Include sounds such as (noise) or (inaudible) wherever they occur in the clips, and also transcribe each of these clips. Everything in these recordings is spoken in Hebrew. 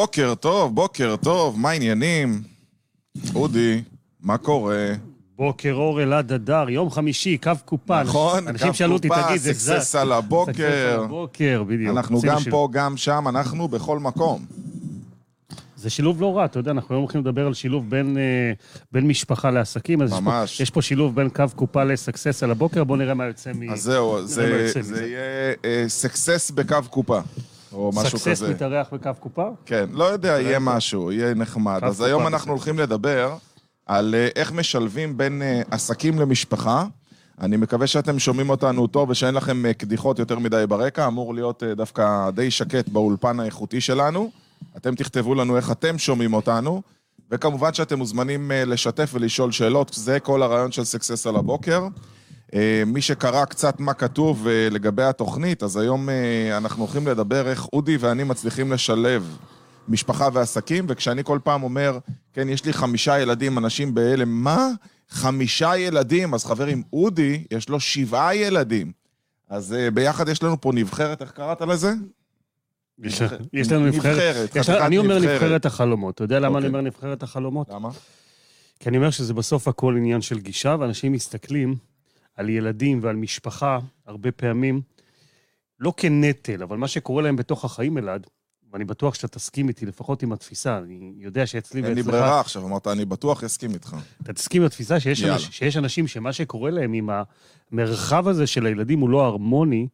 בוקר טוב, בוקר טוב, מה העניינים? אודי, מה קורה? בוקר אור אלעד אדר, יום חמישי, קו קופה. נכון, אנשים שאלו אותי, תגיד, זה זז. Success על הבוקר. Success על הבוקר, בדיוק. אנחנו גם שילוב. פה, גם שם, אנחנו בכל מקום. זה שילוב לא רע, אתה יודע, אנחנו היום הולכים לדבר על שילוב בין, אה, בין משפחה לעסקים. אז יש פה- ממש. יש פה שילוב בין קו קופה לסקסס על הבוקר, בואו נראה מה יוצא מ... אז זהו, זה זה מזה. יהיה אה, Success בקו קופה, או משהו Success כזה. מתארח בקו קופה? כן, לא יודע, יהיה משהו, יהיה נחמד. אז היום. אנחנו הולכים לדבר על אה, איך משלבים בין אה, עסקים למשפחה. אני מקווה שאתם שומעים אותנו טוב ושאין לכם אה, קדיחות יותר מדי ברקע, אמור להיות דווקא די שקט באולפן האיכותי שלנו. אתם תכתבו לנו איך אתם שומעים אותנו, וכמובן שאתם מוזמנים לשתף ולשאול שאלות, זה כל הרעיון של סקסס על הבוקר. אה, מי שקרא קצת מה כתוב אה, לגבי התוכנית, אז היום אה, אנחנו הולכים לדבר איך אודי ואני מצליחים לשלב משפחה ועסקים, וכשאני כל פעם אומר, כן, יש לי חמישה ילדים, אנשים בהלם, מה? חמישה ילדים? אז חברים, אודי, יש לו שבעה ילדים. אז ביחד יש לנו פה נבחרת, איך קראת לזה? יש יש לנו נבחרת. יש לנו- אני אומר נבחרת. נבחרת החלומות. אתה יודע למה אני אוקיי. אומר נבחרת החלומות? למה? כי אני אומר שזה בסוף הכל עניין של גישה, ואנשים מסתכלים על ילדים ועל משפחה, הרבה פעמים, לא כנטל, אבל מה שקורה להם בתוך החיים, אלעד, ואני בטוח שאתה תסכים איתי, לפחות עם התפיסה, אני יודע שאצלי אין לי ואצלך, ברירה עכשיו, אמרת, אני בטוח אסכים איתך. אתה תסכים עם התפיסה שיש. אנש, שיש אנשים שמה שקורה להם עם המרחב הזה של הילדים הוא לא הרמוני,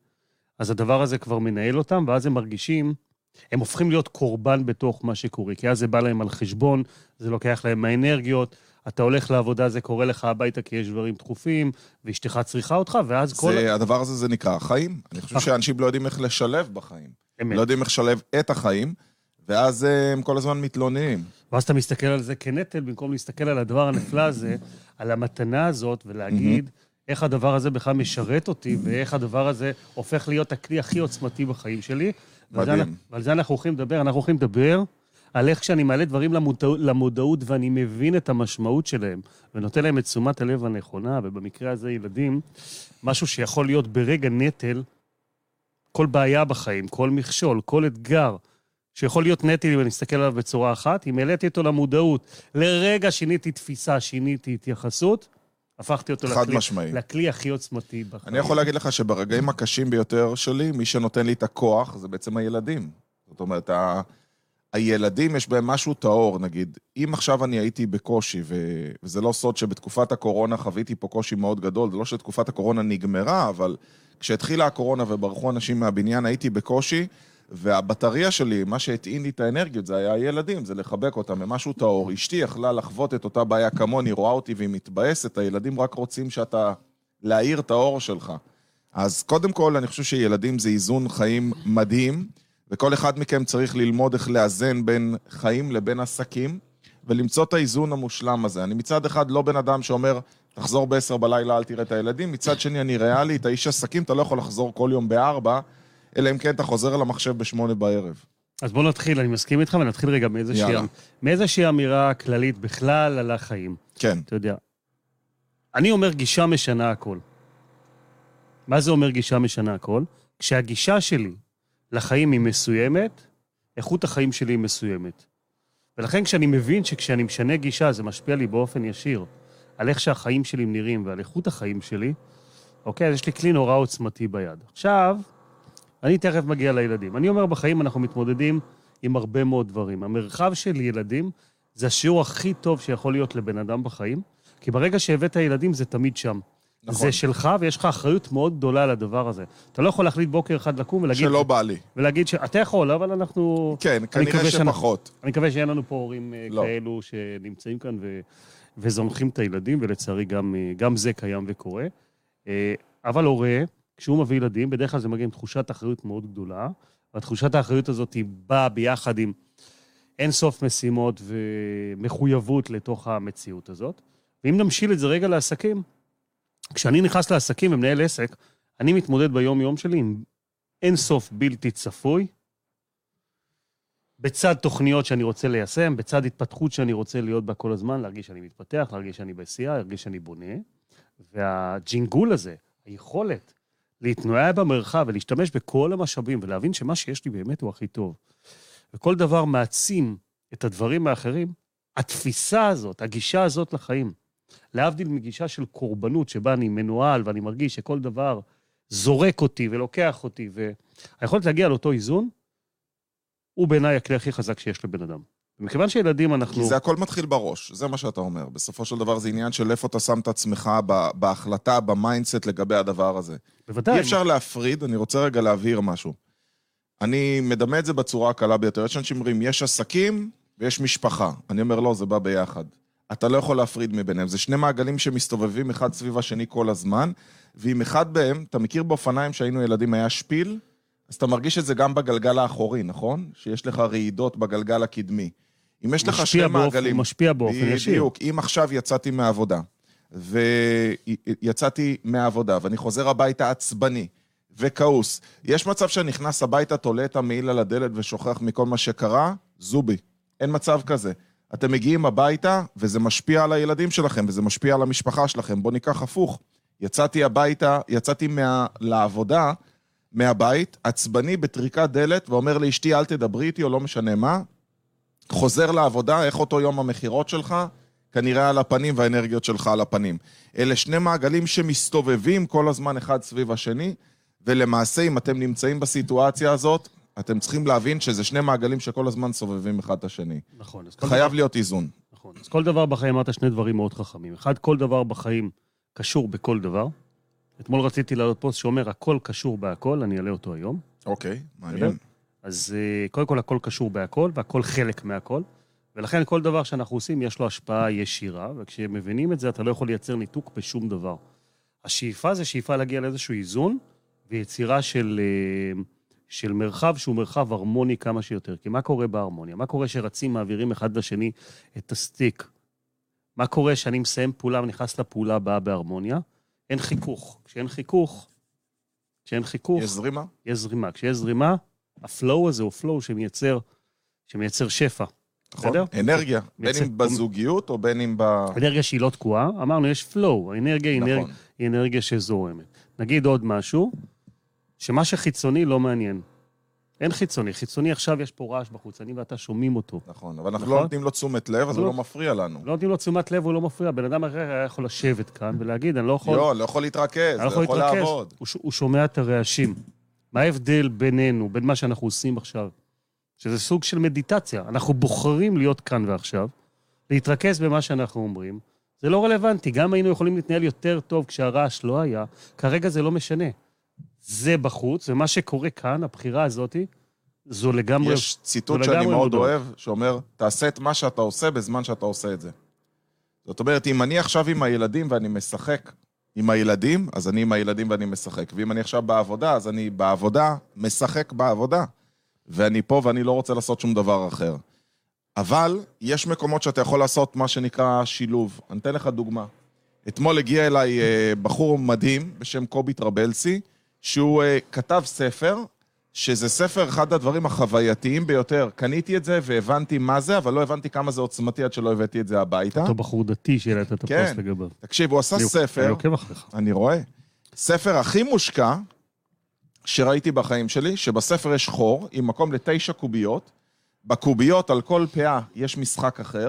אז הדבר הזה כבר מנהל אותם, ואז הם מרגישים, הם הופכים להיות קורבן בתוך מה שקורה, כי אז זה בא להם על חשבון, זה לוקח להם מהאנרגיות, אתה הולך לעבודה, זה קורה לך הביתה כי יש דברים דחופים, ואשתך צריכה אותך, ואז כל... זה, הדבר הזה זה נקרא החיים. אני חושב שאנשים לא יודעים איך לשלב בחיים. אמת. לא יודעים איך לשלב את החיים, ואז אה, הם כל הזמן מתלוננים. ואז אתה מסתכל על זה כנטל, במקום להסתכל על הדבר הנפלא הזה, על המתנה הזאת, ולהגיד איך הדבר הזה בכלל משרת אותי, ואיך הדבר הזה הופך להיות הכלי הכי עוצמתי בחיים שלי. ועל זה מדהים. ועל זה אנחנו הולכים לדבר. אנחנו הולכים לדבר על איך כשאני מעלה דברים למודעות, למודעות ואני מבין את המשמעות שלהם, ונותן להם את תשומת הלב הנכונה, ובמקרה הזה ילדים, משהו שיכול להיות ברגע נטל, כל בעיה בחיים, כל מכשול, כל אתגר, שיכול להיות נטל אם אני אסתכל עליו בצורה אחת, אם העליתי אותו למודעות, לרגע שיניתי תפיסה, שיניתי התייחסות, הפכתי אותו לכלי, משמעי. לכלי הכי עוצמתי בחיים. אני יכול להגיד לך שברגעים הקשים ביותר שלי, מי שנותן לי את הכוח זה בעצם הילדים. זאת אומרת. הילדים יש בהם משהו טהור, נגיד. אם עכשיו אני הייתי בקושי, ו... וזה לא סוד שבתקופת הקורונה חוויתי פה קושי מאוד גדול, זה לא שתקופת הקורונה נגמרה, אבל כשהתחילה הקורונה וברחו אנשים מהבניין, הייתי בקושי, והבטריה שלי, מה שהטעין לי את האנרגיות, זה היה הילדים, זה לחבק אותם, הם משהו טהור. אשתי יכלה לחוות את אותה בעיה כמוני, רואה אותי והיא מתבאסת, הילדים רק רוצים שאתה... להאיר את האור שלך. אז קודם כל, אני חושב שילדים זה איזון חיים מדהים, וכל אחד מכם צריך ללמוד איך לאזן בין חיים לבין עסקים, ולמצוא את האיזון המושלם הזה. אני מצד אחד לא בן אדם שאומר, תחזור ב-10 בלילה, אל תראה את הילדים, מצד שני, אני ריאלי, אתה איש עסקים, אתה לא יכול לחזור כל יום ב-4, אלא אם כן אתה חוזר למחשב ב-8 בערב. אז בוא נתחיל, אני מסכים איתך, ונתחיל רגע מאיזושהי, יאללה. מאיזושהי אמירה כללית בכלל על החיים. כן, אתה יודע, אני אומר גישה משנה הכל. מה זה אומר גישה משנה הכל? כשהגישה שלי לחיים היא מסוימת, איכות החיים שלי היא מסוימת. ולכן כשאני מבין שכשאני משנה גישה זה משפיע לי באופן ישיר על איך שהחיים שלי נראים ועל איכות החיים שלי, אוקיי? אז יש לי כלי נורא עוצמתי ביד. עכשיו, אני תכף מגיע לילדים. אני אומר, בחיים אנחנו מתמודדים עם הרבה מאוד דברים. המרחב של ילדים זה השיעור הכי טוב שיכול להיות לבן אדם בחיים, כי ברגע שהבאת ילדים זה תמיד שם. נכון. זה שלך, ויש לך אחריות מאוד גדולה על הדבר הזה. אתה לא יכול להחליט בוקר אחד לקום ולהגיד... שלא בא לי. ולהגיד ש... אתה יכול, אבל אנחנו... כן, כנראה מקווה שאנחנו- שפחות. אני מקווה שאין לנו פה הורים אה, לא. כאלו שנמצאים כאן ו... וזונחים את הילדים, ולצערי גם, אה, גם זה קיים וקורה. אה, אבל הורה, כשהוא מביא ילדים, בדרך כלל זה מגיע עם תחושת אחריות מאוד גדולה, והתחושת האחריות הזאת היא באה ביחד עם אין סוף משימות ומחויבות לתוך המציאות הזאת. ואם נמשיל את זה רגע לעסקים, כשאני נכנס לעסקים ומנהל עסק, אני מתמודד ביום-יום שלי עם אין סוף בלתי צפוי, בצד תוכניות שאני רוצה ליישם, בצד התפתחות שאני רוצה להיות בה כל הזמן, להרגיש שאני מתפתח, להרגיש שאני בשיאה, להרגיש שאני בונה. והג'ינגול הזה, היכולת להתנועע במרחב ולהשתמש בכל המשאבים ולהבין שמה שיש לי באמת הוא הכי טוב. וכל דבר מעצים את הדברים האחרים, התפיסה הזאת, הגישה הזאת לחיים, להבדיל מגישה של קורבנות, שבה אני מנוהל ואני מרגיש שכל דבר זורק אותי ולוקח אותי, והיכולת להגיע לאותו איזון, הוא בעיניי הכלי הכי חזק שיש לבן אדם. מכיוון שילדים אנחנו... כי זה הכל מתחיל בראש, זה מה שאתה אומר. בסופו של דבר זה עניין של איפה אתה שם את עצמך בהחלטה, ב mindset לגבי הדבר הזה. בוודאי. אי אפשר להפריד, אני רוצה רגע להבהיר משהו. אני מדמה את זה בצורה הקלה ביותר. יש אנשים אומרים, יש עסקים ויש משפחה. אני אומר, לא, זה בא ביחד. אתה לא יכול להפריד מביניהם. זה שני מעגלים שמסתובבים אחד סביב השני כל הזמן, ואם אחד מהם, אתה מכיר באופניים שהיינו ילדים, היה שפיל, אז אתה מרגיש את זה גם בגלגל האחורי, נכון? שיש לך רעידות בגלגל הקדמי. אם יש לך שני באופן, מעגלים... משפיע באופן ישיר. בדיוק. אם עכשיו יצאתי מהעבודה, ויצאתי מהעבודה, ואני חוזר הביתה עצבני וכעוס, יש מצב שאני נכנס הביתה, תולה את המעיל על הדלת ושוכח מכל מה שקרה? זובי. אין מצב כזה. אתם מגיעים הביתה, וזה משפיע על הילדים שלכם, וזה משפיע על המשפחה שלכם. בואו ניקח הפוך. יצאתי הביתה, יצאתי מה... לעבודה, מהבית, עצבני בטריקת דלת, ואומר לאשתי, אל תדברי איתי, או לא משנה מה. חוזר לעבודה, איך אותו יום המכירות שלך? כנראה על הפנים והאנרגיות שלך על הפנים. אלה שני מעגלים שמסתובבים כל הזמן אחד סביב השני, ולמעשה, אם אתם נמצאים בסיטואציה הזאת, אתם צריכים להבין שזה שני מעגלים שכל הזמן סובבים אחד את השני. נכון. חייב דבר... להיות איזון. נכון. אז כל דבר בחיים, אמרת שני דברים מאוד חכמים. אחד, כל דבר בחיים קשור בכל דבר. אתמול רציתי להעלות פוסט שאומר, הכל קשור בהכל, אני אעלה אותו היום. אוקיי, מעניין. אז אה, קודם כל, הכל קשור בהכל, והכל חלק מהכל. ולכן כל דבר שאנחנו עושים, יש לו השפעה ישירה, וכשמבינים את זה, אתה לא יכול לייצר ניתוק בשום דבר. השאיפה זה שאיפה להגיע לאיזשהו איזון ויצירה של, אה, של מרחב שהוא מרחב הרמוני כמה שיותר. כי מה קורה בהרמוניה? מה קורה שרצים, מעבירים אחד לשני את הסטיק? מה קורה שאני מסיים פעולה ונכנס לפעולה הבאה בהרמוניה? אין חיכוך. כשאין חיכוך, כשאין חיכוך... יש זרימה? יש זרימה. כשיש זרימה, ה flow הזה הוא flow שמייצר, שמייצר שפע. נכון, אנרגיה, בין אם בזוגיות או בין אם ב... אנרגיה שהיא לא תקועה, אמרנו, יש flow, האנרגיה נכון. היא אנרגיה שזורמת. נגיד עוד משהו, שמה שחיצוני לא מעניין. אין חיצוני. חיצוני עכשיו יש פה רעש בחוץ, אני ואתה שומעים אותו. נכון, אבל אנחנו נכון? לא נותנים לו תשומת לב, אז לא, הוא לא מפריע לנו. לא נותנים לו תשומת לב, הוא לא מפריע. בן אדם אחר היה יכול לשבת כאן ולהגיד, אני לא יכול... לא, לא יכול להתרכז, לא יכול, יכול לעבוד. הוא, הוא שומע את הרעשים. מה ההבדל בינינו, בין מה שאנחנו עושים עכשיו? שזה סוג של מדיטציה. אנחנו בוחרים להיות כאן ועכשיו, להתרכז במה שאנחנו אומרים. זה לא רלוונטי. גם היינו יכולים להתנהל יותר טוב כשהרעש לא היה, כרגע זה לא משנה. זה בחוץ, ומה שקורה כאן, הבחירה הזאת, זו לגמרי... יש ציטוט שאני מאוד מודעות. אוהב, שאומר, תעשה את מה שאתה עושה בזמן שאתה עושה את זה. זאת אומרת, אם אני עכשיו עם הילדים ואני משחק עם הילדים, אז אני עם הילדים ואני משחק. ואם אני עכשיו בעבודה, אז אני בעבודה, משחק בעבודה. ואני פה ואני לא רוצה לעשות שום דבר אחר. אבל יש מקומות שאתה יכול לעשות מה שנקרא שילוב. אני אתן לך דוגמה. אתמול הגיע אליי אה, בחור מדהים בשם קובי טרבלסי, שהוא uh, כתב ספר, שזה ספר, אחד הדברים החווייתיים ביותר. קניתי את זה והבנתי מה זה, אבל לא הבנתי כמה זה עוצמתי עד שלא הבאתי את זה הביתה. אותו בחור דתי שהעלית את כן. הפוסט לגביו. תקשיב, הוא עשה ספר... אני עוקב אחריך. אני רואה. ספר הכי מושקע שראיתי בחיים שלי, שבספר יש חור עם מקום לתשע קוביות. בקוביות, על כל פאה, יש משחק אחר.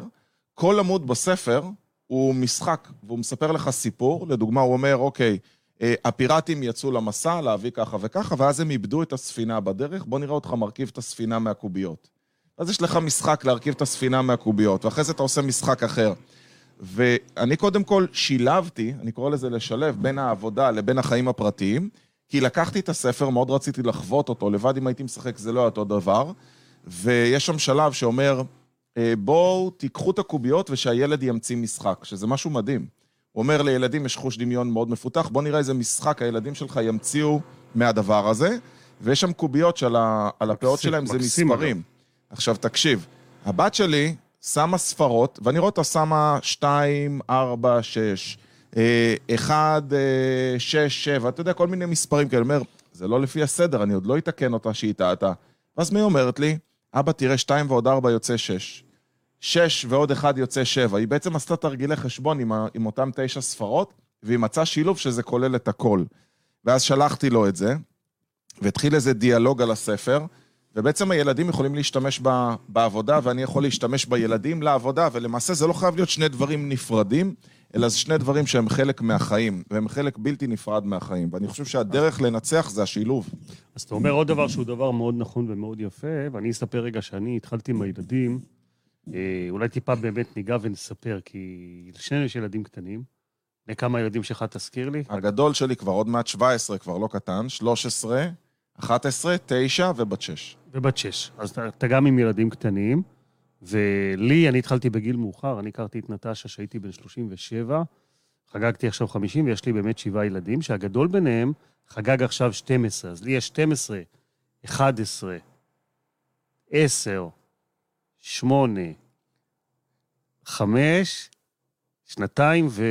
כל עמוד בספר הוא משחק, והוא מספר לך סיפור. לדוגמה, הוא אומר, אוקיי, אה, הפיראטים יצאו למסע להביא ככה וככה, ואז הם איבדו את הספינה בדרך. בוא נראה אותך מרכיב את הספינה מהקוביות. אז יש לך משחק להרכיב את הספינה מהקוביות, ואחרי זה אתה עושה משחק אחר. ואני קודם כל שילבתי, אני קורא לזה לשלב, בין העבודה לבין החיים הפרטיים, כי לקחתי את הספר, מאוד רציתי לחוות אותו, לבד אם הייתי משחק זה לא היה אותו דבר, ויש שם שלב שאומר, אה, בואו תיקחו את הקוביות ושהילד ימציא משחק, שזה משהו מדהים. אומר לילדים יש חוש דמיון מאוד מפותח, בוא נראה איזה משחק הילדים שלך ימציאו מהדבר הזה, ויש שם קוביות שעל הפאות שלהם זה מספרים. עכשיו תקשיב, הבת שלי שמה ספרות, ואני רואה אותה שמה 2, 4, 6, 1, 6, 7, אתה יודע, כל מיני מספרים כאלה. אומר, זה לא לפי הסדר, אני עוד לא אתקן אותה שהיא טעתה. ואז מי אומרת לי, אבא, תראה, 2 ועוד 4 יוצא 6. שש ועוד אחד יוצא שבע. היא בעצם עשתה תרגילי חשבון עם, עם אותם תשע ספרות, והיא מצאה שילוב שזה כולל את הכל. ואז שלחתי לו את זה, והתחיל איזה דיאלוג על הספר, ובעצם הילדים יכולים להשתמש ב, בעבודה, ואני יכול להשתמש בילדים לעבודה, ולמעשה זה לא חייב להיות שני דברים נפרדים, אלא זה שני דברים שהם חלק מהחיים, והם חלק בלתי נפרד מהחיים. ואני חושב שהדרך לנצח זה השילוב. אז אתה אומר עוד דבר שהוא דבר מאוד נכון ומאוד יפה, ואני אספר רגע שאני התחלתי עם הילדים, אולי טיפה באמת ניגע ונספר, כי לשנינו יש ילדים קטנים. בני כמה ילדים שלך תזכיר לי? הגדול שלי כבר עוד מעט 17, כבר לא קטן, 13, 11, 9 ובת 6. ובת שש. אז אתה, אתה גם עם ילדים קטנים, ולי, אני התחלתי בגיל מאוחר, אני הכרתי את נטשה כשהייתי בן 37, חגגתי עכשיו 50, ויש לי באמת שבעה ילדים, שהגדול ביניהם חגג עכשיו 12. אז לי יש 12, 11, 10, 8, 5, שנתיים ו...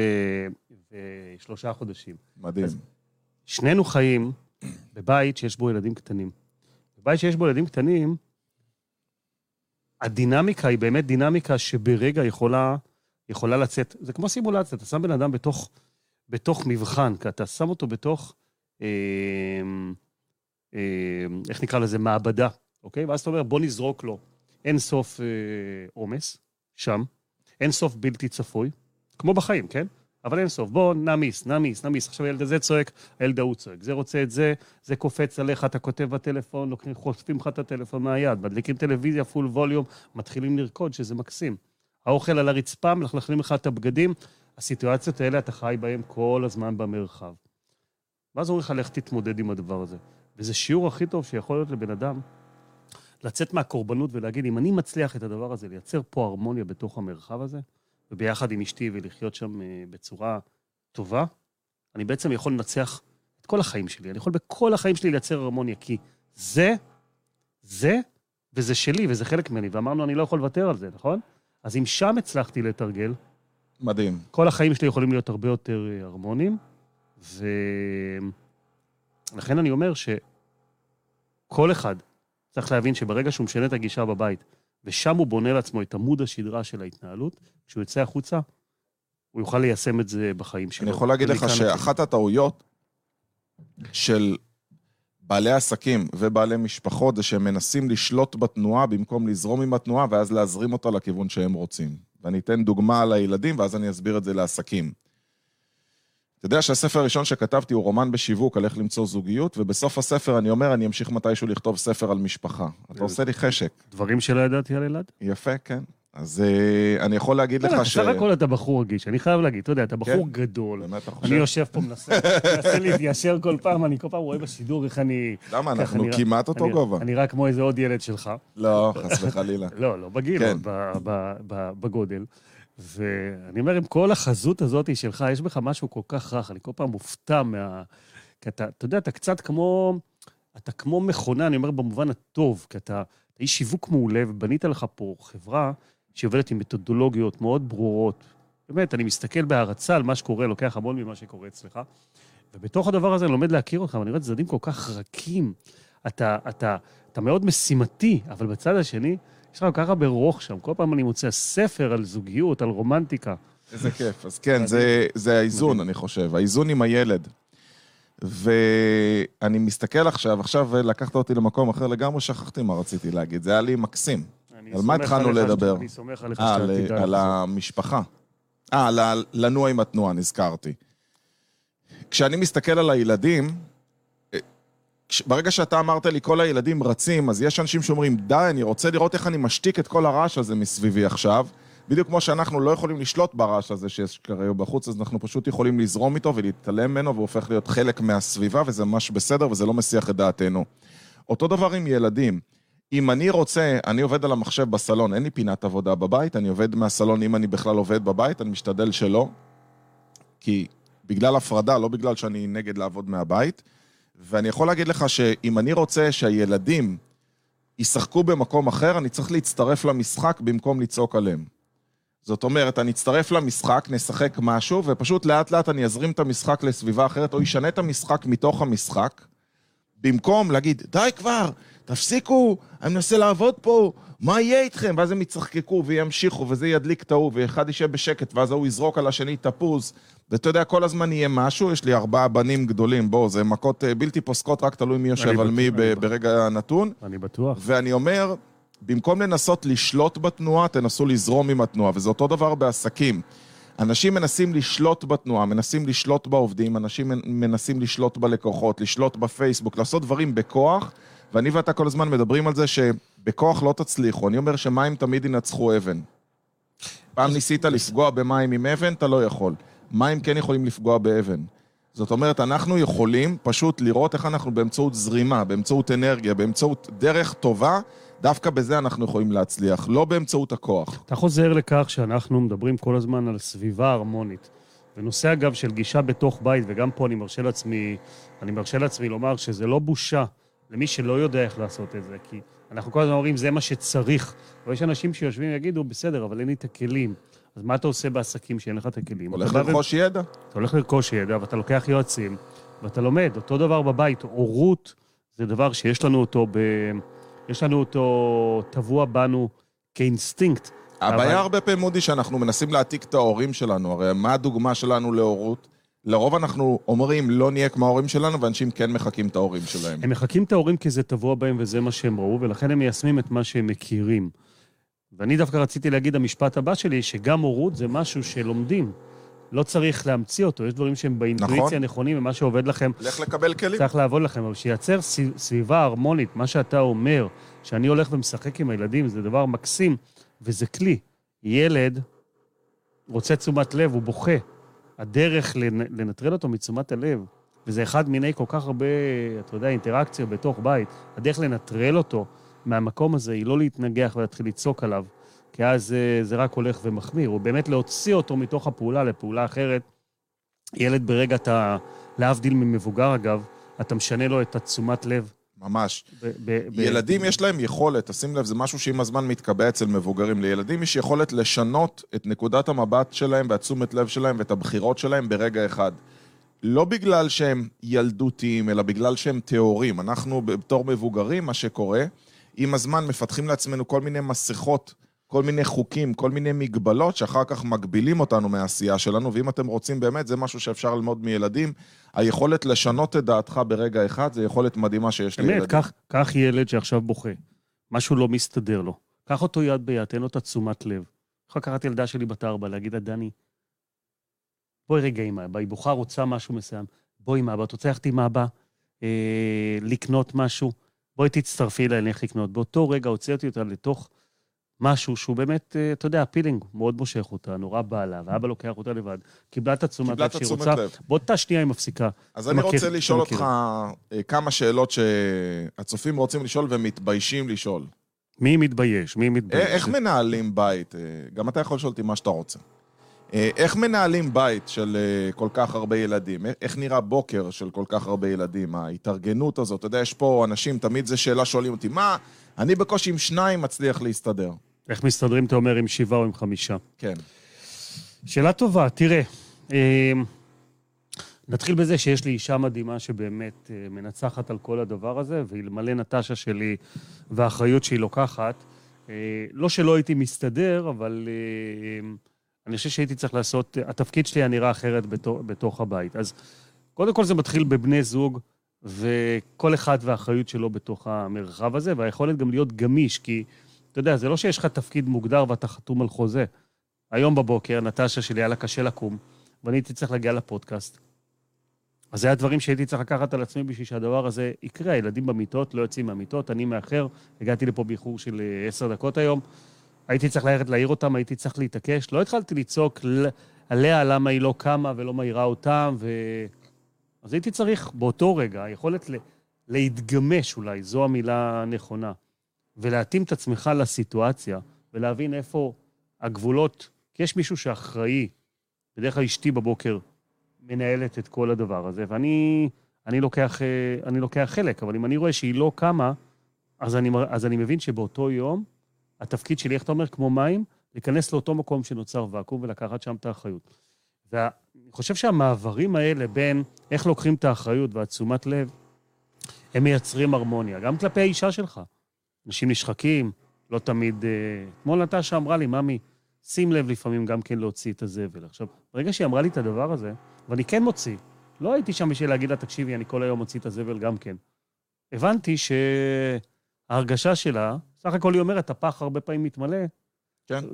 ושלושה חודשים. מדהים. אז- שנינו חיים בבית שיש בו ילדים קטנים. בבית שיש בו ילדים קטנים, הדינמיקה היא באמת דינמיקה שברגע יכולה, יכולה לצאת. זה כמו סימולציה, אתה שם בן אדם בתוך, בתוך מבחן, כי אתה שם אותו בתוך, אה, אה, איך נקרא לזה, מעבדה, אוקיי? ואז אתה אומר, בוא נזרוק לו אין סוף אה, עומס, שם, אין סוף בלתי צפוי, כמו בחיים, כן? אבל אין סוף. בוא, נעמיס, נעמיס, נעמיס. עכשיו הילד הזה צועק, הילד ההוא צועק. זה רוצה את זה, זה קופץ עליך, אתה כותב בטלפון, חושפים לך את הטלפון מהיד, מדליקים טלוויזיה, פול ווליום, מתחילים לרקוד, שזה מקסים. האוכל על הרצפה, מלכלכים לך את הבגדים. הסיטואציות האלה, אתה חי בהן כל הזמן במרחב. ואז אומרים לך, לך תתמודד עם הדבר הזה. וזה שיעור הכי טוב שיכול להיות לבן אדם, לצאת מהקורבנות ולהגיד, אם אני מצליח את הדבר הזה, לייצר פה הרמוניה בתוך המרחב הזה, וביחד עם אשתי ולחיות שם אה, בצורה טובה, אני בעצם יכול לנצח את כל החיים שלי. אני יכול בכל החיים שלי לייצר הרמוניה, כי זה, זה, וזה שלי, וזה חלק ממני. ואמרנו, אני לא יכול לוותר על זה, נכון? אז אם שם לתרגל, מדהים. כל החיים שלי יכולים להיות הרבה יותר אה, הרמוניים, ולכן אני אומר שכל אחד צריך להבין שברגע שהוא משנה את הגישה בבית, ושם הוא בונה לעצמו את עמוד השדרה של ההתנהלות, כשהוא יוצא החוצה, הוא יוכל ליישם את זה בחיים שלו. אני יכול להגיד לך שאחת הטעויות של בעלי עסקים ובעלי משפחות זה שהם מנסים לשלוט בתנועה במקום לזרום עם התנועה ואז להזרים אותה לכיוון שהם רוצים. ואני אתן דוגמה על הילדים ואז אני אסביר את זה לעסקים. אתה יודע שהספר הראשון שכתבתי הוא רומן בשיווק על איך למצוא זוגיות, ובסוף הספר אני אומר, אני אמשיך מתישהו לכתוב ספר על משפחה. אתה עושה לי חשק. דברים שלא ידעתי על אלעד? יפה, כן. אז אה, אני יכול להגיד לא, לך ש... בסך הכל אתה בחור רגיש, אני חייב להגיד, אתה יודע, אתה בחור כן. גדול. באמת אתה אני חושב? יושב פה, מנסה להתיישר כל פעם, אני כל פעם רואה בשידור איך אני... למה? אנחנו כמעט אותו אני- גובה. אני נראה כמו איזה עוד ילד שלך. לא, חס וחלילה. (laughs) לא, לא בגיל, כן. בגודל. ואני אומר, עם כל החזות הזאת שלך, יש בך משהו כל כך רך, אני כל פעם מופתע מה... כי אתה, אתה יודע, אתה קצת כמו... אתה כמו מכונה, אני אומר במובן הטוב, כי אתה, אתה איש שיווק מעולה, ובנית לך פה חברה שעובדת עם מתודולוגיות מאוד ברורות. באמת, אני מסתכל בהערצה על מה שקורה, לוקח המון ממה שקורה אצלך, ובתוך הדבר הזה אני לומד להכיר אותך, ואני רואה צדדים כל כך רכים. אתה, אתה, אתה מאוד משימתי, אבל בצד השני, יש לך כל כך הרבה רוך שם. כל פעם אני מוצא ספר על זוגיות, על רומנטיקה. איזה כיף. אז כן, זה, זה האיזון, אני חושב. האיזון עם הילד. ואני מסתכל עכשיו, עכשיו לקחת אותי למקום אחר לגמרי, שכחתי מה רציתי להגיד. זה היה לי מקסים. על מה התחלנו לדבר? אני סומך עליך אה, שאתה על, תדע. על המשפחה. אה, לנוע עם התנועה, נזכרתי. כשאני מסתכל על הילדים, ברגע שאתה אמרת לי, כל הילדים רצים, אז יש אנשים שאומרים, די, אני רוצה לראות איך אני משתיק את כל הרעש הזה מסביבי עכשיו. בדיוק כמו שאנחנו לא יכולים לשלוט ברעש הזה שיש כרגע בחוץ, אז אנחנו פשוט יכולים לזרום איתו ולהתעלם ממנו, והוא הופך להיות חלק מהסביבה, וזה ממש בסדר, וזה לא מסיח את דעתנו. אותו דבר עם ילדים. אם אני רוצה, אני עובד על המחשב בסלון, אין לי פינת עבודה בבית, אני עובד מהסלון, אם אני בכלל עובד בבית, אני משתדל שלא, כי בגלל הפרדה, לא בגלל שאני נגד לעבוד מהבית. ואני יכול להגיד לך שאם אני רוצה שהילדים ישחקו במקום אחר, אני צריך להצטרף למשחק במקום לצעוק עליהם. זאת אומרת, אני אצטרף למשחק, נשחק משהו, ופשוט לאט לאט אני אזרים את המשחק לסביבה אחרת, או ישנה את המשחק מתוך המשחק, במקום להגיד, די כבר, תפסיקו, אני מנסה לעבוד פה, מה יהיה איתכם? ואז הם יצחקקו וימשיכו, וזה ידליק את ההוא, ואחד יישב בשקט, ואז ההוא יזרוק על השני תפוז, ואתה יודע, כל הזמן יהיה משהו, יש לי ארבעה בנים גדולים, בואו, זה מכות אה, בלתי פוסקות, רק תלוי מי יושב על מי. ברגע הנתון. אני בטוח. ואני אומר, במקום לנסות לשלוט בתנועה, תנסו לזרום עם התנועה, וזה אותו דבר בעסקים. אנשים מנסים לשלוט בתנועה, מנסים לשלוט בעובדים, אנשים מנ- מנסים לשלוט בלקוחות, לשלוט בפייסבוק, לעשות דברים בכוח, ואני ואתה כל הזמן מדברים על זה שבכוח לא תצליחו. אני אומר שמים תמיד ינצחו אבן. פעם ניסית לפגוע במים עם אבן, אתה לא יכול. מים כן יכולים לפגוע באבן. זאת אומרת, אנחנו יכולים פשוט לראות איך אנחנו באמצעות זרימה, באמצעות אנרגיה, באמצעות דרך טובה, דווקא בזה אנחנו יכולים להצליח, לא באמצעות הכוח. אתה חוזר לכך שאנחנו מדברים כל הזמן על סביבה הרמונית. ונושא, אגב, של גישה בתוך בית, וגם פה אני מרשה לעצמי, אני מרשה לעצמי לומר שזה לא בושה למי שלא יודע איך לעשות את זה, כי אנחנו כל הזמן אומרים, זה מה שצריך. ויש אנשים שיושבים ויגידו, בסדר, אבל אין לי את הכלים. אז מה אתה עושה בעסקים שאין לך את הכלים? הולך בא ו- לרכוש ידע. אתה הולך לרכוש ידע, ואתה לוקח יועצים, ואתה לומד. אותו דבר בבית. הורות זה דבר שיש לנו אותו ב... יש לנו אותו טבוע בנו כאינסטינקט. הבעיה אבל- הרבה פעמים, מודי, שאנחנו מנסים להעתיק את ההורים שלנו. הרי מה הדוגמה שלנו להורות? לרוב אנחנו אומרים, לא נהיה כמו ההורים שלנו, ואנשים כן מחקים את ההורים שלהם. הם מחקים את ההורים כי זה טבוע בהם וזה מה שהם ראו, ולכן הם מיישמים את מה שהם מכירים. ואני דווקא רציתי להגיד, המשפט הבא שלי, שגם הורות זה משהו שלומדים. לא צריך להמציא אותו, יש דברים שהם באינטואיציה נכון. נכונים, ומה שעובד לכם לך לקבל כלים. צריך לעבוד לכם, אבל שייצר סביבה הרמונית, מה שאתה אומר, שאני הולך ומשחק עם הילדים, זה דבר מקסים, וזה כלי. ילד רוצה תשומת לב, הוא בוכה. הדרך לנ- לנטרל אותו מתשומת הלב, וזה אחד מיני כל כך הרבה, אתה יודע, אינטראקציה בתוך בית, הדרך לנטרל אותו מהמקום הזה היא לא להתנגח ולהתחיל לצעוק עליו, כי אז זה רק הולך ומחמיר, הוא באמת להוציא אותו מתוך הפעולה לפעולה אחרת. ילד ברגע אתה, להבדיל ממבוגר אגב, אתה משנה לו את התשומת לב. ממש. ב- ב- ב- ילדים יש להם יכולת, תשים לב, זה משהו שעם הזמן מתקבע אצל מבוגרים. לילדים יש יכולת לשנות את נקודת המבט שלהם והתשומת לב שלהם ואת הבחירות שלהם ברגע אחד. לא בגלל שהם ילדותיים, אלא בגלל שהם טהורים. אנחנו בתור מבוגרים, מה שקורה, עם הזמן מפתחים לעצמנו כל מיני מסכות, כל מיני חוקים, כל מיני מגבלות שאחר כך מגבילים אותנו מהעשייה שלנו, ואם אתם רוצים באמת, זה משהו שאפשר ללמוד מילדים. היכולת לשנות את דעתך ברגע אחד, זה יכולת מדהימה שיש לילדים. באמת, קח, קח ילד שעכשיו בוכה, משהו לא מסתדר לו. קח אותו יד ביד, תן לו את התשומת לב. יכול לקחת ילדה שלי בת ארבע, להגיד לה, דני, בואי רגע עם אבא, היא בוכה, רוצה משהו מסוים. בואי עם אבא, את רוצה ללכת עם אבא אה, לקנות משהו? בואי תצטרפי אליי, נלך לקנות. באותו רגע הוצאתי אותה לתוך משהו שהוא באמת, אה, אתה יודע, הפילינג מאוד מושך אותה, נורא בא לה, ואבא לוקח אותה לבד. קיבלה את התשומת לב שהיא רוצה. לב. באותה שנייה היא מפסיקה. אז אני רוצה לשאול. אותך אה, כמה שאלות שהצופים רוצים לשאול ומתביישים לשאול. מי מתבייש? מי מתבייש? אה, איך מנהלים בית? גם אתה יכול לשאול אותי מה שאתה רוצה. אה, איך מנהלים בית של אה, כל כך הרבה ילדים? איך- איך נראה בוקר של כל כך הרבה ילדים? ההתארגנות הזאת, אתה יודע, יש פה אנשים, תמיד זו שאלה שואלים אותי, מה, אני בקושי עם שניים מצליח להסתדר. איך מסתדרים, אתה אומר, עם שבעה או עם חמישה? כן. שאלה טובה, תראה, אה, נתחיל בזה שיש לי אישה מדהימה שבאמת אה, מנצחת על כל הדבר הזה, ואלמלא נטשה שלי והאחריות שהיא לוקחת, אה, לא שלא הייתי מסתדר, אבל אה, אני חושב שהייתי צריך לעשות, התפקיד שלי היה נראה אחרת בתוך, בתוך הבית. אז קודם כל זה מתחיל בבני זוג, וכל אחד והאחריות שלו בתוך המרחב הזה, והיכולת גם להיות גמיש, כי אתה יודע, זה לא שיש לך תפקיד מוגדר ואתה חתום על חוזה. היום בבוקר, נטשה שלי היה לה קשה לקום, ואני הייתי צריך להגיע לפודקאסט. אז זה היה דברים שהייתי צריך לקחת על עצמי בשביל שהדבר הזה יקרה. הילדים במיטות לא יוצאים מהמיטות, אני מאחר, הגעתי לפה באיחור של אה, עשר דקות היום. הייתי צריך ללכת להעיר אותם, הייתי צריך להתעקש. לא התחלתי לצעוק עליה למה היא לא קמה ולא מעירה אותם, ו... אז הייתי צריך באותו רגע, היכולת ל... להתגמש אולי, זו המילה הנכונה, ולהתאים את עצמך לסיטואציה, ולהבין איפה הגבולות, כי יש מישהו שאחראי, בדרך כלל אשתי בבוקר מנהלת את כל הדבר הזה, ואני אני לוקח, אה, אני לוקח חלק, אבל אם אני רואה שהיא לא קמה, אז אני, אז אני מבין שבאותו יום, התפקיד שלי, איך אתה אומר, כמו מים, להיכנס לאותו מקום שנוצר ואקום ולקחת שם את האחריות. ואני חושב שהמעברים האלה בין איך לוקחים את האחריות והתשומת לב, הם מייצרים הרמוניה, גם כלפי האישה שלך. אנשים נשחקים, לא תמיד... אה, אתמול נטשה אמרה לי, ממי, שים לב לפעמים גם כן להוציא את הזבל. עכשיו, ברגע שהיא אמרה לי את הדבר הזה, ואני כן מוציא, לא הייתי שם בשביל להגיד לה, תקשיבי, אני כל היום מוציא את הזבל גם כן. הבנתי שההרגשה שלה, סך הכל היא אומרת, הפח הרבה פעמים מתמלא, כן.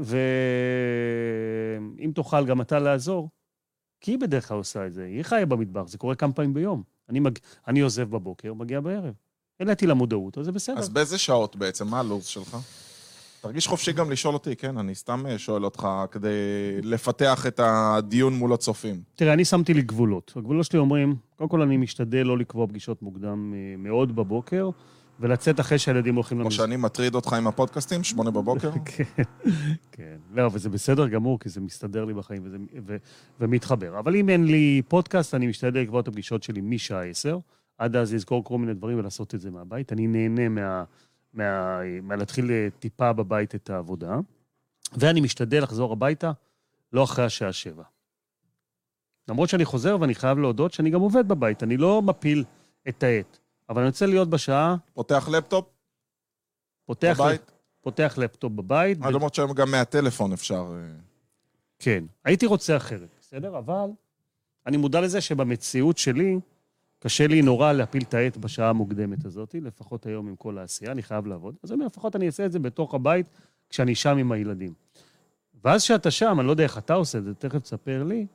ואם תוכל גם אתה לעזור, כי היא בדרך כלל עושה את זה, היא חיה במטבח, זה קורה כמה פעמים ביום. אני, מג... אני עוזב בבוקר, מגיע בערב. העליתי למודעות, אז זה בסדר. אז באיזה שעות בעצם? מה הלו"ז שלך? תרגיש חופשי גם לשאול אותי, כן? אני סתם אה, שואל אותך כדי לפתח את הדיון מול הצופים. תראה, אני שמתי לי גבולות. הגבולות שלי אומרים, קודם כל אני משתדל לא לקבוע פגישות מוקדם אה, מאוד בבוקר, ולצאת אחרי שהילדים הולכים כמו למסגרת. שאני מטריד אותך עם הפודקאסטים, שמונה בבוקר. (laughs) כן, כן. לא, וזה בסדר גמור, כי זה מסתדר לי בחיים וזה, ו, ומתחבר. אבל אם אין לי פודקאסט, אני משתדל לקבוע את הפגישות שלי משעה 10, עד אז לזכור כל מיני דברים ולעשות את זה מהבית. אני נהנה מה, מה, מה להתחיל אה, טיפה בבית את העבודה, ואני משתדל לחזור הביתה לא אחרי השעה 7. למרות שאני חוזר ואני חייב להודות שאני גם עובד בבית, אני לא מפיל את העט. אבל אני רוצה להיות בשעה, פותח לפטופ פותח, בבית, פותח לפטופ בבית, אה, למרות שהיום גם מהטלפון אפשר... אה, כן, הייתי רוצה אחרת, בסדר? אבל אני מודע לזה שבמציאות שלי, קשה לי נורא להפיל את העט בשעה המוקדמת הזאת, לפחות היום עם כל העשייה, אני חייב לעבוד. אז אני לפחות אני אעשה את זה בתוך הבית, כשאני שם עם הילדים. ואז כשאתה שם, אני לא יודע איך אתה עושה את זה, תכף תספר לי,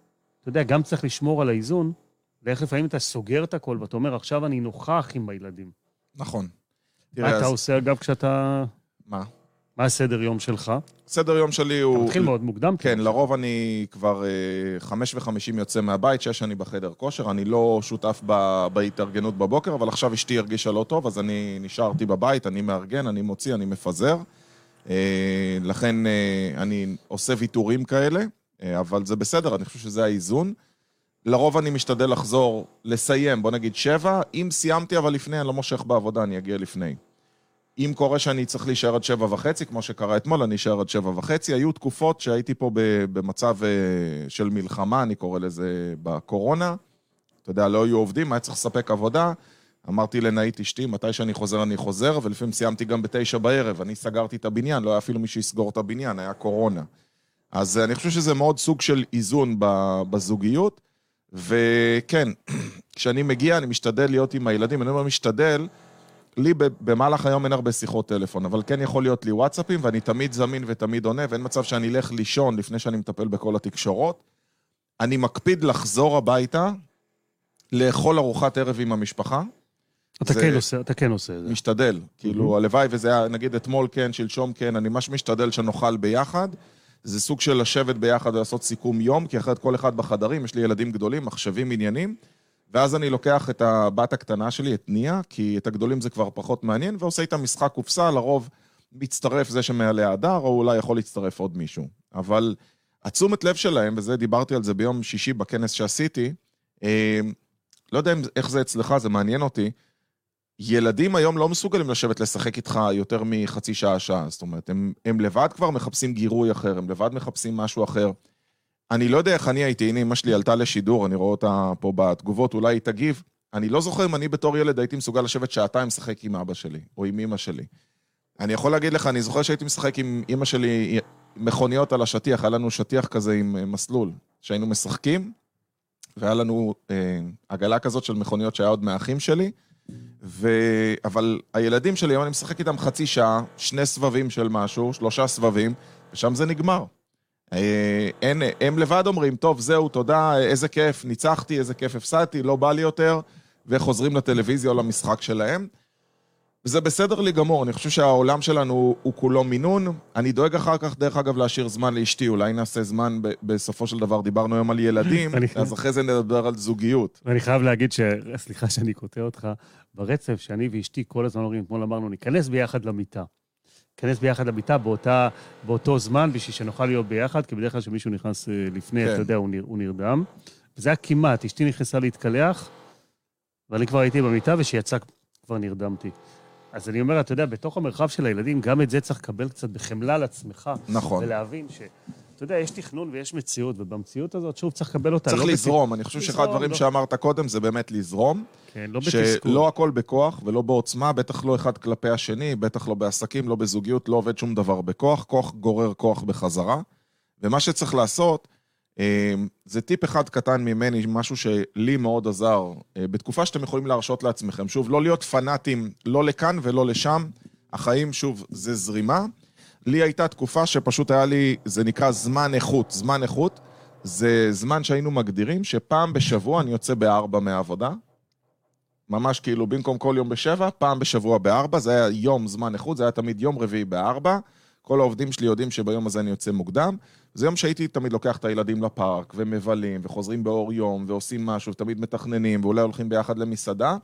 אתה יודע, גם צריך לשמור על האיזון, ואיך לפעמים אתה סוגר את הכל, ואתה אומר, עכשיו אני נוכח עם הילדים. נכון. מה אתה אז- עושה, אגב, כשאתה... מה? מה הסדר יום שלך? סדר יום שלי אתה הוא... מתחיל מאוד מוקדם. כן, לרוב אני כבר אה, חמש וחמישים יוצא מהבית, שש אני בחדר כושר, אני לא שותף ב- בהתארגנות בבוקר, אבל עכשיו אשתי הרגישה לא טוב, אז אני נשארתי בבית, אני מארגן, אני מוציא, אני מפזר. אה, לכן אה, אני עושה ויתורים כאלה, אבל זה בסדר, אני חושב שזה האיזון. לרוב אני משתדל לחזור, לסיים, בוא נגיד שבע, אם סיימתי אבל לפני, אני לא מושך בעבודה, אני אגיע לפני. אם קורה שאני צריך להישאר עד שבע וחצי, כמו שקרה אתמול, אני אשאר עד שבע וחצי. היו תקופות שהייתי פה במצב אה, של מלחמה, אני קורא לזה, בקורונה. אתה יודע, לא היו עובדים, היה צריך לספק עבודה. אמרתי לנאית אשתי, מתי שאני חוזר, אני חוזר, ולפעמים סיימתי גם בתשע בערב. אני סגרתי את הבניין, לא היה אפילו מי שיסגור את הבניין, היה קורונה. אז אה, אני חושב שזה מאוד סוג של איזון בזוגיות. וכן, כשאני מגיע, אני משתדל להיות עם הילדים. אני אומר משתדל, לי במהלך היום אין הרבה שיחות טלפון, אבל כן יכול להיות לי וואטסאפים, ואני תמיד זמין ותמיד עונה, ואין מצב שאני אלך לישון לפני שאני מטפל בכל התקשורות. אני מקפיד לחזור הביתה, לאכול ארוחת ערב עם המשפחה, אתה כן עושה, אתה כן עושה את זה. משתדל. כאילו, הלוואי וזה היה, נגיד אתמול כן, שלשום כן, אני ממש משתדל שנאכל ביחד. זה סוג של לשבת ביחד ולעשות סיכום יום, כי אחרת כל אחד בחדרים, יש לי ילדים גדולים, מחשבים, עניינים. ואז אני לוקח את הבת הקטנה שלי, את ניה, כי את הגדולים זה כבר פחות מעניין, ועושה איתה משחק קופסה, לרוב מצטרף זה שמעלה הדר, או אולי יכול להצטרף עוד מישהו. אבל התשומת לב שלהם, וזה דיברתי על זה ביום שישי בכנס שעשיתי, אה, לא יודע איך זה אצלך, זה מעניין אותי. ילדים היום לא מסוגלים לשבת לשחק איתך יותר מחצי שעה, שעה. זאת אומרת, הם, הם לבד כבר מחפשים גירוי אחר, הם לבד מחפשים משהו אחר. אני לא יודע איך אני הייתי, הנה אמא שלי עלתה לשידור, אני רואה אותה פה בתגובות, אולי היא תגיב. אני לא זוכר אם אני בתור ילד הייתי מסוגל לשבת שעתיים לשחק עם אבא שלי, או עם אמא שלי. אני יכול להגיד לך, אני זוכר שהייתי משחק עם אמא שלי מכוניות על השטיח, היה לנו שטיח כזה עם אה, מסלול, שהיינו משחקים, והיה לנו אה, עגלה כזאת של מכוניות שהיה עוד מהאחים שלי, ו... אבל הילדים שלי, היום אני משחק איתם חצי שעה, שני סבבים של משהו, שלושה סבבים, ושם זה נגמר. אה, אין, הם לבד אומרים, טוב, זהו, תודה, איזה כיף, ניצחתי, איזה כיף הפסדתי, לא בא לי יותר, וחוזרים לטלוויזיה או למשחק שלהם. וזה בסדר לי גמור, אני חושב שהעולם שלנו הוא, כולו מינון. אני דואג אחר כך, דרך אגב, להשאיר זמן לאשתי, אולי נעשה זמן, ב- בסופו של דבר דיברנו היום על ילדים, (laughs) אז אחרי זה נדבר על זוגיות. ואני חייב להגיד ש... סליחה שאני קוטע אותך, ברצף שאני ואשתי כל הזמן אומרים, אתמול אמרנו, ניכנס ביחד למיטה. ניכנס ביחד למיטה באותה, באותו זמן, בשביל שנוכל להיות ביחד, כי בדרך כלל כשמישהו נכנס אה, לפני, כן. אתה יודע, הוא, נר, הוא נרדם. וזה היה כמעט, אשתי נכנסה להתקלח, ואני כבר הייתי במיטה, וכשיצא כבר נרדמתי. אז אני אומר, אתה יודע, בתוך המרחב של הילדים, גם את זה צריך לקבל קצת בחמלה לעצמך. נכון. ולהבין ש... אתה יודע, יש תכנון ויש מציאות, ובמציאות הזאת, שוב, צריך לקבל אותה. צריך לא לזרום, אני חושב שאחד הדברים לא. שאמרת קודם זה באמת לזרום. כן, לא בתסכול. שלא הכל בכוח ולא בעוצמה, בטח לא אחד כלפי השני, בטח לא בעסקים, לא בזוגיות, לא עובד שום דבר בכוח, כוח גורר כוח בחזרה. ומה שצריך לעשות, זה טיפ אחד קטן ממני, משהו שלי מאוד עזר, אה, בתקופה שאתם יכולים להרשות לעצמכם. שוב, לא להיות פנאטים לא לכאן ולא לשם, החיים, שוב, זה זרימה. לי הייתה תקופה שפשוט היה לי, זה נקרא זמן איכות. זמן איכות זה זמן שהיינו מגדירים שפעם בשבוע אני יוצא בארבע מהעבודה. ממש כאילו במקום כל יום בשבע, פעם בשבוע בארבע, זה היה יום זמן איכות, זה היה תמיד יום רביעי בארבע. כל העובדים שלי יודעים שביום הזה אני יוצא מוקדם. זה יום שהייתי תמיד לוקח את הילדים לפארק, ומבלים, וחוזרים באור יום, ועושים משהו, ותמיד מתכננים, ואולי הולכים ביחד למסעדה.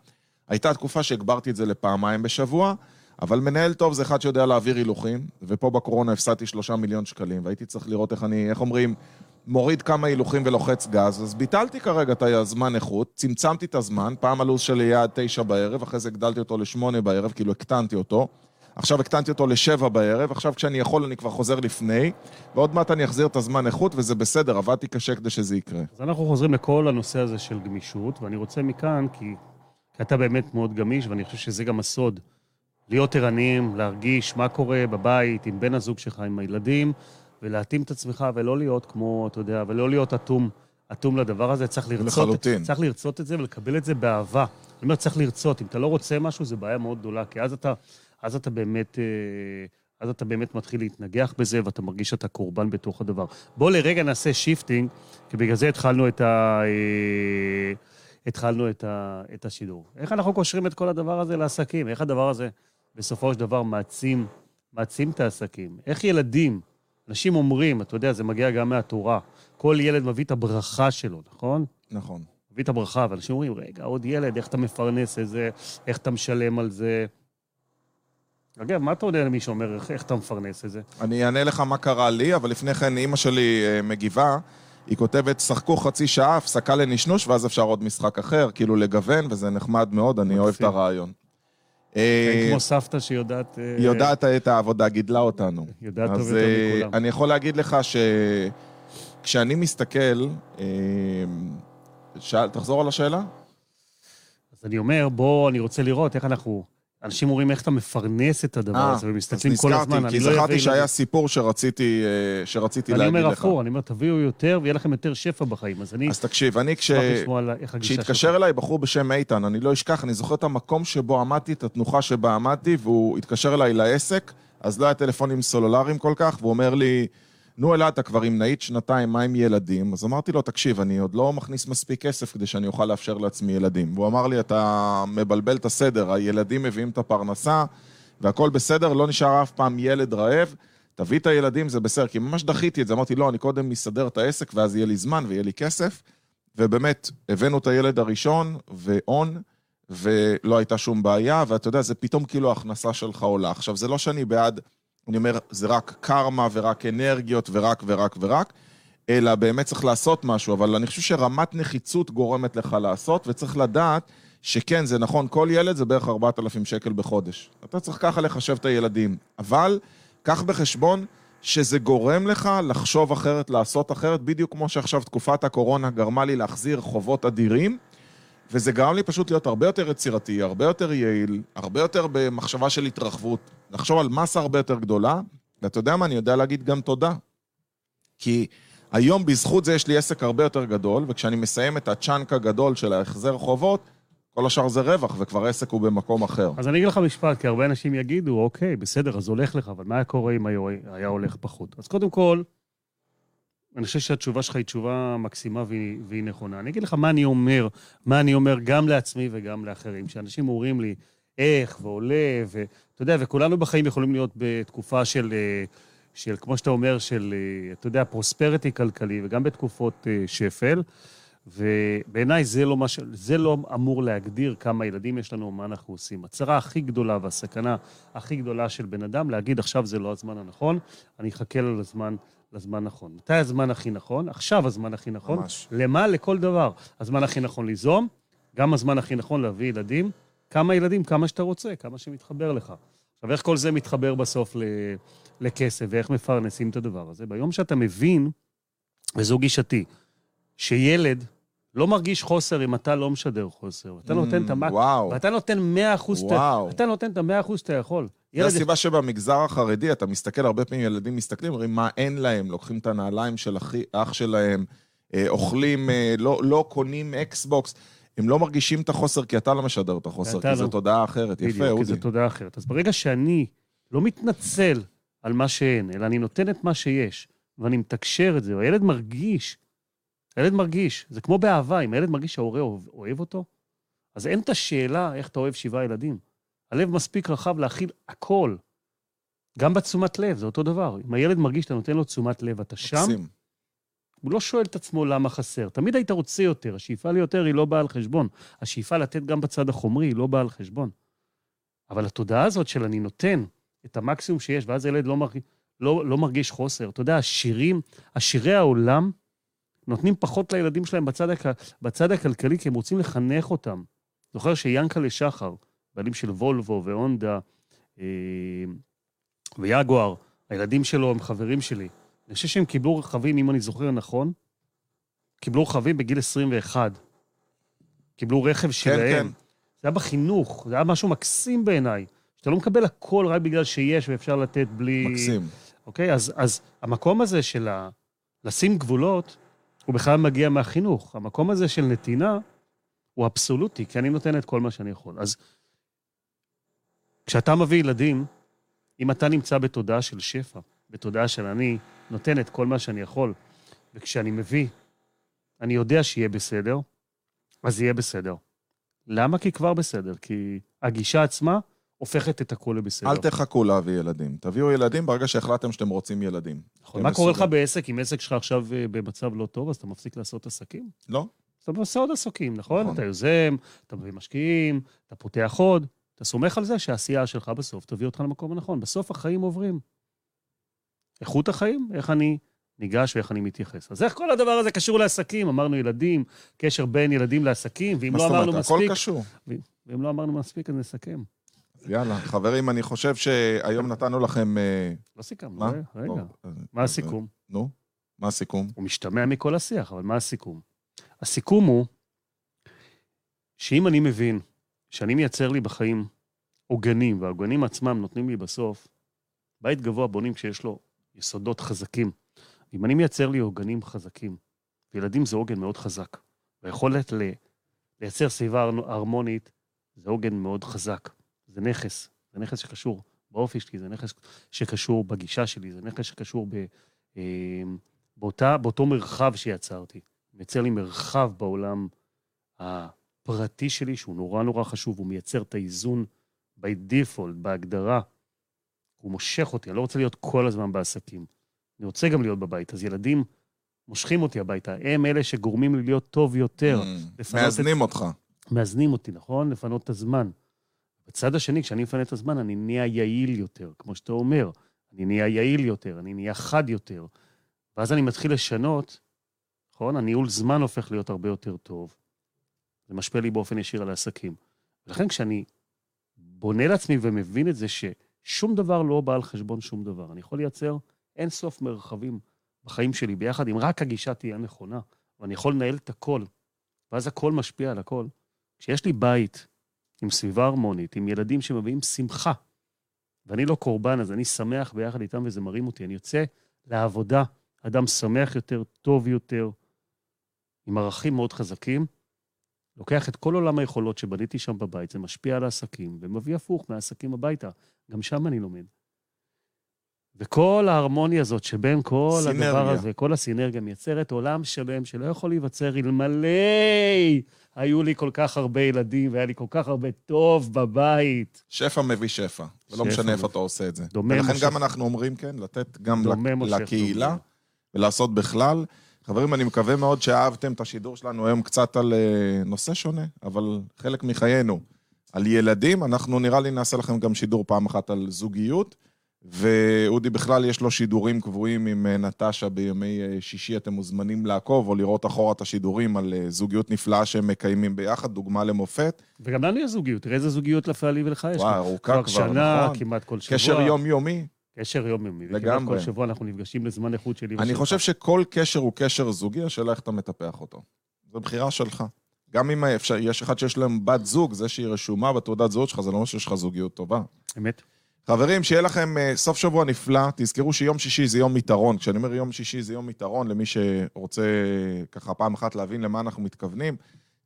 הייתה תקופה שהגברתי את זה לפעמיים בשבוע, אבל מנהל טוב זה אחד שיודע להעביר הילוכים, ופה בקורונה הפסדתי שלושה מיליון שקלים, והייתי צריך לראות איך אני, איך אומרים, מוריד כמה הילוכים ולוחץ גז, אז ביטלתי כרגע את הזמן איכות, צמצמתי את הזמן, פעם הלו"ז שלי היה עד תשע בערב, אחרי זה הגדלתי אותו לשמונה בערב, כאילו הקטנתי אותו. עכשיו הקטנתי אותו לשבע בערב, עכשיו כשאני יכול אני כבר חוזר לפני, ועוד מעט אני אחזיר את הזמן איכות, וזה בסדר, עבדתי קשה כדי שזה יקרה. אז אנחנו חוזרים לכל הנושא הזה של גמישות, ואני רוצה מכאן, כי, כי אתה באמת מאוד גמיש, ואני חושב שזה גם הסוד. להיות ערניים, להרגיש מה קורה בבית, עם בן הזוג שלך, עם הילדים, ולהתאים את עצמך, ולא להיות כמו, אתה יודע, ולא להיות אטום, אטום לדבר הזה. צריך לרצות, לחלוטין. צריך לרצות את זה ולקבל את זה באהבה. אני אומר, צריך לרצות. אם אתה לא רוצה משהו, זו בעיה מאוד גדולה, כי אז אתה, אז אתה באמת... אה, אז אתה באמת מתחיל להתנגח בזה, ואתה מרגיש שאתה קורבן בתוך הדבר. בוא לרגע נעשה shifting, כי בגלל זה התחלנו את, ה... אה, התחלנו את, ה... את השידור. איך אנחנו קושרים את כל הדבר הזה לעסקים? איך הדבר הזה בסופו של דבר מעצים, מעצים את העסקים? איך ילדים, אנשים אומרים, אתה יודע, זה מגיע גם מהתורה, כל ילד מביא את הברכה שלו, נכון? נכון. מביא את הברכה, ואנשים אומרים, רגע, עוד ילד, איך אתה מפרנס את זה, איך אתה משלם על זה. אגב, מה אתה עונה למי שאומר, איך, איך אתה מפרנס את זה? אני אענה לך מה קרה לי, אבל לפני כן אימא שלי אה, מגיבה, היא כותבת, שחקו חצי שעה, הפסקה לנשנוש, ואז אפשר עוד משחק אחר, כאילו לגוון, וזה נחמד מאוד, אני אוהב את. הרעיון. אין אה, כמו סבתא שיודעת... אה, היא יודעת את העבודה, גידלה אותנו. יודעת טוב אז יותר מכולם. אני יכול להגיד לך שכשאני מסתכל, תחזור על השאלה? אז אני אומר, בוא, אני רוצה לראות איך אנחנו... אנשים אומרים איך אתה מפרנס את הדבר אה, הזה, ומסתכלים אז כל נזכרתי, הזמן, כי אני לא זכרתי אבין שהיה את זה. סיפור שרציתי, אה, שרציתי להגיד אומר לך. הפוך, אני אומר, תביאו יותר ויהיה לכם יותר שפע בחיים. אז אני אז תקשיב, אני כש... כשהתקשר אליי בחור בשם איתן, אני לא אשכח, אני זוכר את המקום שבו עמדתי, את התנוחה שבה עמדתי, והוא התקשר אליי לעסק, אז לא היה טלפונים סלולריים כל כך, והוא אומר לי, נו אלעד, אתה כבר עם נאית שנתיים, מה עם ילדים? אז אמרתי לו, תקשיב, אני עוד לא מכניס מספיק כסף כדי שאני אוכל לאפשר לעצמי ילדים. והוא אמר לי, אתה מבלבל את הסדר, הילדים מביאים את הפרנסה, והכל בסדר, לא נשאר אף פעם ילד רעב. תביא את הילדים, זה בסדר, כי ממש דחיתי את זה, אמרתי, לא, אני קודם אסדר את העסק, ואז יהיה לי זמן ויהיה לי כסף. ובאמת, הבאנו את הילד הראשון, ואון, ולא הייתה שום בעיה, ואתה יודע, זה פתאום כאילו ההכנסה שלך עולה. עכשיו, זה לא שאני בעד, אני אומר, זה רק קרמה ורק אנרגיות ורק ורק ורק, אלא באמת צריך לעשות משהו, אבל אני חושב שרמת נחיצות גורמת לך לעשות, וצריך לדעת שכן, זה נכון, כל ילד זה בערך 4,000 שקל בחודש. אתה צריך ככה לחשב את הילדים, אבל קח בחשבון שזה גורם לך לחשוב אחרת, לעשות אחרת, בדיוק כמו שעכשיו תקופת הקורונה גרמה לי להחזיר חובות אדירים, וזה גרם לי פשוט להיות הרבה יותר יצירתי, הרבה יותר יעיל, הרבה יותר במחשבה של התרחבות, לחשוב על מסה הרבה יותר גדולה, ואתה יודע מה, אני יודע להגיד גם תודה. כי היום בזכות זה יש לי עסק הרבה יותר גדול, וכשאני מסיים את הצ'אנק הגדול של ההחזר חובות, כל השאר זה רווח, וכבר עסק הוא במקום אחר. אז אני אגיד לך משפט, כי הרבה אנשים יגידו, אוקיי, בסדר, אז הולך לך, אבל מה היה קורה אם היה הולך פחות? אז קודם כל, אני חושב שהתשובה שלך היא תשובה מקסימה והיא, והיא נכונה. אני אגיד לך מה אני אומר, מה אני אומר גם לעצמי וגם לאחרים. שאנשים אומרים לי, איך, ועולה, ואתה יודע, וכולנו בחיים יכולים להיות בתקופה של, אה, של כמו שאתה אומר, של, אה, אתה יודע, פרוספריטי כלכלי, וגם בתקופות אה, שפל. ובעיניי זה לא, מש... זה לא אמור להגדיר כמה ילדים יש לנו, מה אנחנו עושים. הצרה הכי גדולה והסכנה הכי גדולה של בן אדם, להגיד עכשיו זה לא הזמן הנכון, אני אחכה לו לזמן, לזמן נכון. מתי הזמן הכי נכון? עכשיו הזמן הכי נכון. ממש. למה? לכל דבר. הזמן הכי נכון ליזום, גם הזמן הכי נכון להביא ילדים. כמה ילדים? כמה שאתה רוצה, כמה שמתחבר לך. עכשיו, איך כל זה מתחבר בסוף ל... לכסף, ואיך מפרנסים את הדבר הזה? ביום שאתה מבין, וזו גישתי, שילד לא מרגיש חוסר אם אתה לא משדר חוסר. אתה נותן את המק... וואו. ואתה נותן 100 אחוז, וואו. אתה נותן את ה-100 אחוז שאתה יכול. זו הסיבה שבמגזר החרדי, אתה מסתכל, הרבה פעמים ילדים מסתכלים, אומרים מה אין להם, לוקחים את הנעליים של אח שלהם, אה, אוכלים, אה, לא, לא קונים אקסבוקס. הם לא מרגישים את החוסר כי אתה לא משדר את החוסר, כי לא. זו תודעה אחרת. יפה, אודי. כי זו תודעה אחרת. אז ברגע שאני לא מתנצל על מה שאין, אלא אני נותן את מה שיש, ואני מתקשר את זה, והילד מרגיש, הילד מרגיש, זה כמו באהבה, אם הילד מרגיש שההורה אוהב אותו, אז אין את השאלה איך אתה אוהב שבעה ילדים. הלב מספיק רחב להכיל הכל. גם בתשומת לב, זה אותו דבר. אם הילד מרגיש שאתה נותן לו תשומת לב, אתה שם, מקסים. הוא לא שואל את עצמו למה חסר. תמיד היית רוצה יותר, השאיפה ליותר היא לא באה על חשבון. השאיפה לתת גם בצד החומרי היא לא באה על חשבון. אבל התודעה הזאת של אני נותן את המקסימום שיש, ואז הילד לא, מרגיש, לא, לא מרגיש חוסר. אתה יודע, השירים, השירי העולם נותנים פחות לילדים שלהם בצד, הכ... בצד הכלכלי, כי הם רוצים לחנך אותם. זוכר שיאנקלה שחר, בעלים של וולבו והונדה אה, ויאגואר, הילדים שלו הם חברים שלי. אני חושב שהם קיבלו רכבים, אם אני זוכר נכון, קיבלו רכבים בגיל 21. קיבלו רכב כן, שלהם. כן, כן. זה היה בחינוך, זה היה משהו מקסים בעיניי. שאתה לא מקבל הכל רק בגלל שיש ואפשר לתת בלי... מקסים. אוקיי? אז, אז המקום הזה של ה... לשים גבולות, הוא בכלל מגיע מהחינוך. המקום הזה של נתינה הוא אבסולוטי, כי אני נותן את כל מה שאני יכול. אז כשאתה מביא ילדים, אם אתה נמצא בתודעה של שפע, בתודעה של אני נותן את כל מה שאני יכול, וכשאני מביא, אני יודע שיהיה בסדר, אז יהיה בסדר. למה? כי כבר בסדר. כי הגישה עצמה הופכת את הכול לבסדר. אל תחכו להביא ילדים. תביאו ילדים ברגע שהחלטתם שאתם רוצים ילדים. נכון. מה קורה לך בעסק, אם עסק שלך עכשיו אה, במצב לא טוב, אז אתה מפסיק לעשות עסקים? לא. אז אתה עושה עוד עסקים, נכון? נכון. אתה יוזם, אתה מביא משקיעים, אתה פותח עוד. אתה סומך על זה שהעשייה שלך בסוף תביא אותך למקום הנכון. בסוף החיים עוברים. איכות החיים, איך אני ניגש ואיך אני מתייחס. אז איך כל הדבר הזה קשור לעסקים? אמרנו ילדים, קשר בין ילדים לעסקים, ואם לא אמרנו מספיק... הכל קשור. ואם לא אמרנו מספיק, אז נסכם. יאללה, חברים, אני חושב שהיום נתנו לכם... אה, לא סיכמנו, מה? רגע. מה הסיכום? נו, מה הסיכום? הוא משתמע מכל השיח, אבל מה הסיכום? הסיכום הוא שאם אני מבין שאני מייצר לי בחיים עוגנים, והעוגנים עצמם נותנים לי בסוף, בית גבוה בונים כשיש לו יסודות חזקים. אם אני מייצר לי עוגנים חזקים, וילדים זה עוגן מאוד חזק, והיכולת. לייצר סביבה הרמונית זה עוגן מאוד חזק. זה נכס, זה נכס שקשור באופי שלי, זה נכס שקשור בגישה שלי, זה נכס שקשור ב, אה, באותה, באותו מרחב שיצרתי. מייצר לי מרחב בעולם הפרטי שלי, שהוא נורא נורא חשוב, הוא מייצר את האיזון by default, בהגדרה. הוא מושך אותי, אני לא רוצה להיות כל הזמן בעסקים. אני רוצה גם להיות בבית. אז ילדים מושכים אותי הביתה, הם אלה שגורמים לי להיות טוב יותר. Mm, מאזנים את... אותך. מאזנים אותי, נכון? לפנות את הזמן. בצד השני, כשאני מפנה את הזמן, אני נהיה יעיל יותר, כמו שאתה אומר. אני נהיה יעיל יותר, אני נהיה חד יותר. ואז אני מתחיל לשנות, נכון? הניהול זמן הופך להיות הרבה יותר טוב. זה משפיע לי באופן ישיר על העסקים. ולכן כשאני בונה לעצמי ומבין את זה ששום דבר לא בא על חשבון שום דבר, אני יכול לייצר אין סוף מרחבים בחיים שלי ביחד, אם רק הגישה תהיה נכונה, ואני יכול לנהל את הכל, ואז הכל משפיע על הכל. כשיש לי בית עם סביבה הרמונית, עם ילדים שמביאים שמחה, ואני לא קורבן, אז אני שמח ביחד איתם וזה מרים אותי. אני יוצא לעבודה, אדם שמח יותר, טוב יותר, עם ערכים מאוד חזקים, לוקח את כל עולם היכולות שבניתי שם בבית, זה משפיע על העסקים, ומביא הפוך מהעסקים הביתה. גם שם אני לומד. וכל ההרמוניה הזאת שבין כל סינרגיה. הדבר הזה, כל הסינרגיה מייצרת עולם שלם שלא יכול להיווצר אלמלא היו לי כל כך הרבה ילדים והיה לי כל כך הרבה טוב בבית. שפע מביא שפע, ולא משנה איפה אתה עושה את זה. דומם ולכן גם אנחנו אומרים, כן, לתת גם לקהילה ולעשות בכלל. חברים, אני מקווה מאוד שאהבתם את השידור שלנו היום קצת על אה, נושא שונה, אבל חלק מחיינו. על ילדים, אנחנו נראה לי נעשה לכם גם שידור פעם אחת על זוגיות. ואודי בכלל יש לו שידורים קבועים עם אה, נטשה בימי אה, שישי, אתם מוזמנים לעקוב או לראות אחורה את השידורים על אה, זוגיות נפלאה שהם מקיימים ביחד, דוגמה למופת. וגם לנו יש זוגיות, תראה איזה זוגיות לפעלי ולך יש. וואי, ארוכה כבר, כבר, שנה, נכון. כמעט כל שבוע. קשר יומיומי. קשר יומיומי. לגמרי. כל שבוע אנחנו נפגשים לזמן איכות שלי ושלך. אני חושב שכל קשר הוא קשר זוגי, השאלה איך אתה מטפח אותו. זו בחירה שלך. גם אם אפשר, יש אחד שיש להם בת זוג, זה שהיא רשומה בתעודת זהות שלך, זה לא אומר שיש לך זוגיות טובה. אמת? חברים, שיהיה לכם אה, סוף שבוע נפלא. תזכרו שיום שישי זה יום יתרון. כשאני אומר יום שישי זה יום יתרון, למי שרוצה ככה פעם אחת להבין למה אנחנו מתכוונים.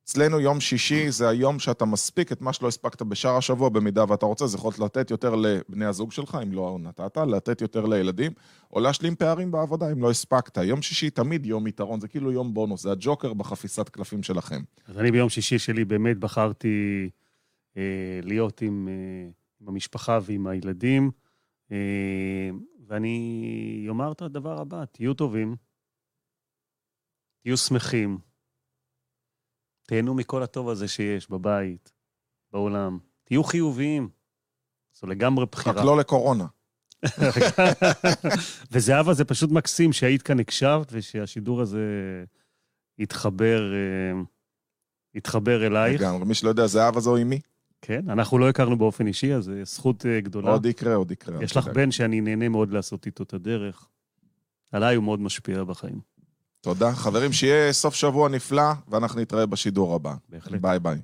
אצלנו יום שישי זה היום שאתה מספיק את מה שלא הספקת בשאר השבוע, במידה ואתה רוצה, זה יכול לתת יותר לבני הזוג שלך, אם לא נתת, לתת יותר לילדים, או להשלים פערים בעבודה, אם לא הספקת. יום שישי תמיד יום יתרון, זה כאילו יום בונוס, זה הג'וקר בחפיסת קלפים שלכם. אז אני ביום שישי שלי באמת בחרתי אה, להיות עם, אה, עם המשפחה ועם הילדים, אה, ואני אומר את הדבר הבא, תהיו טובים, תהיו שמחים, תהנו מכל הטוב הזה שיש בבית, בעולם. תהיו חיוביים. זו לגמרי בחירה. רק לא לקורונה. (laughs) וזהבה, זה פשוט מקסים שהיית כאן, הקשבת, ושהשידור הזה יתחבר, אה, יתחבר אלייך. לגמרי, מי שלא יודע, זהבה זו אימי. כן, אנחנו לא הכרנו באופן אישי, אז זו זכות אה, גדולה. עוד יקרה, עוד יקרה. יש לך בן שאני נהנה מאוד לעשות איתו את הדרך. עליי הוא מאוד משפיע בחיים. תודה. חברים, שיהיה סוף שבוע נפלא, ואנחנו נתראה בשידור הבא. בהחלט. ביי ביי.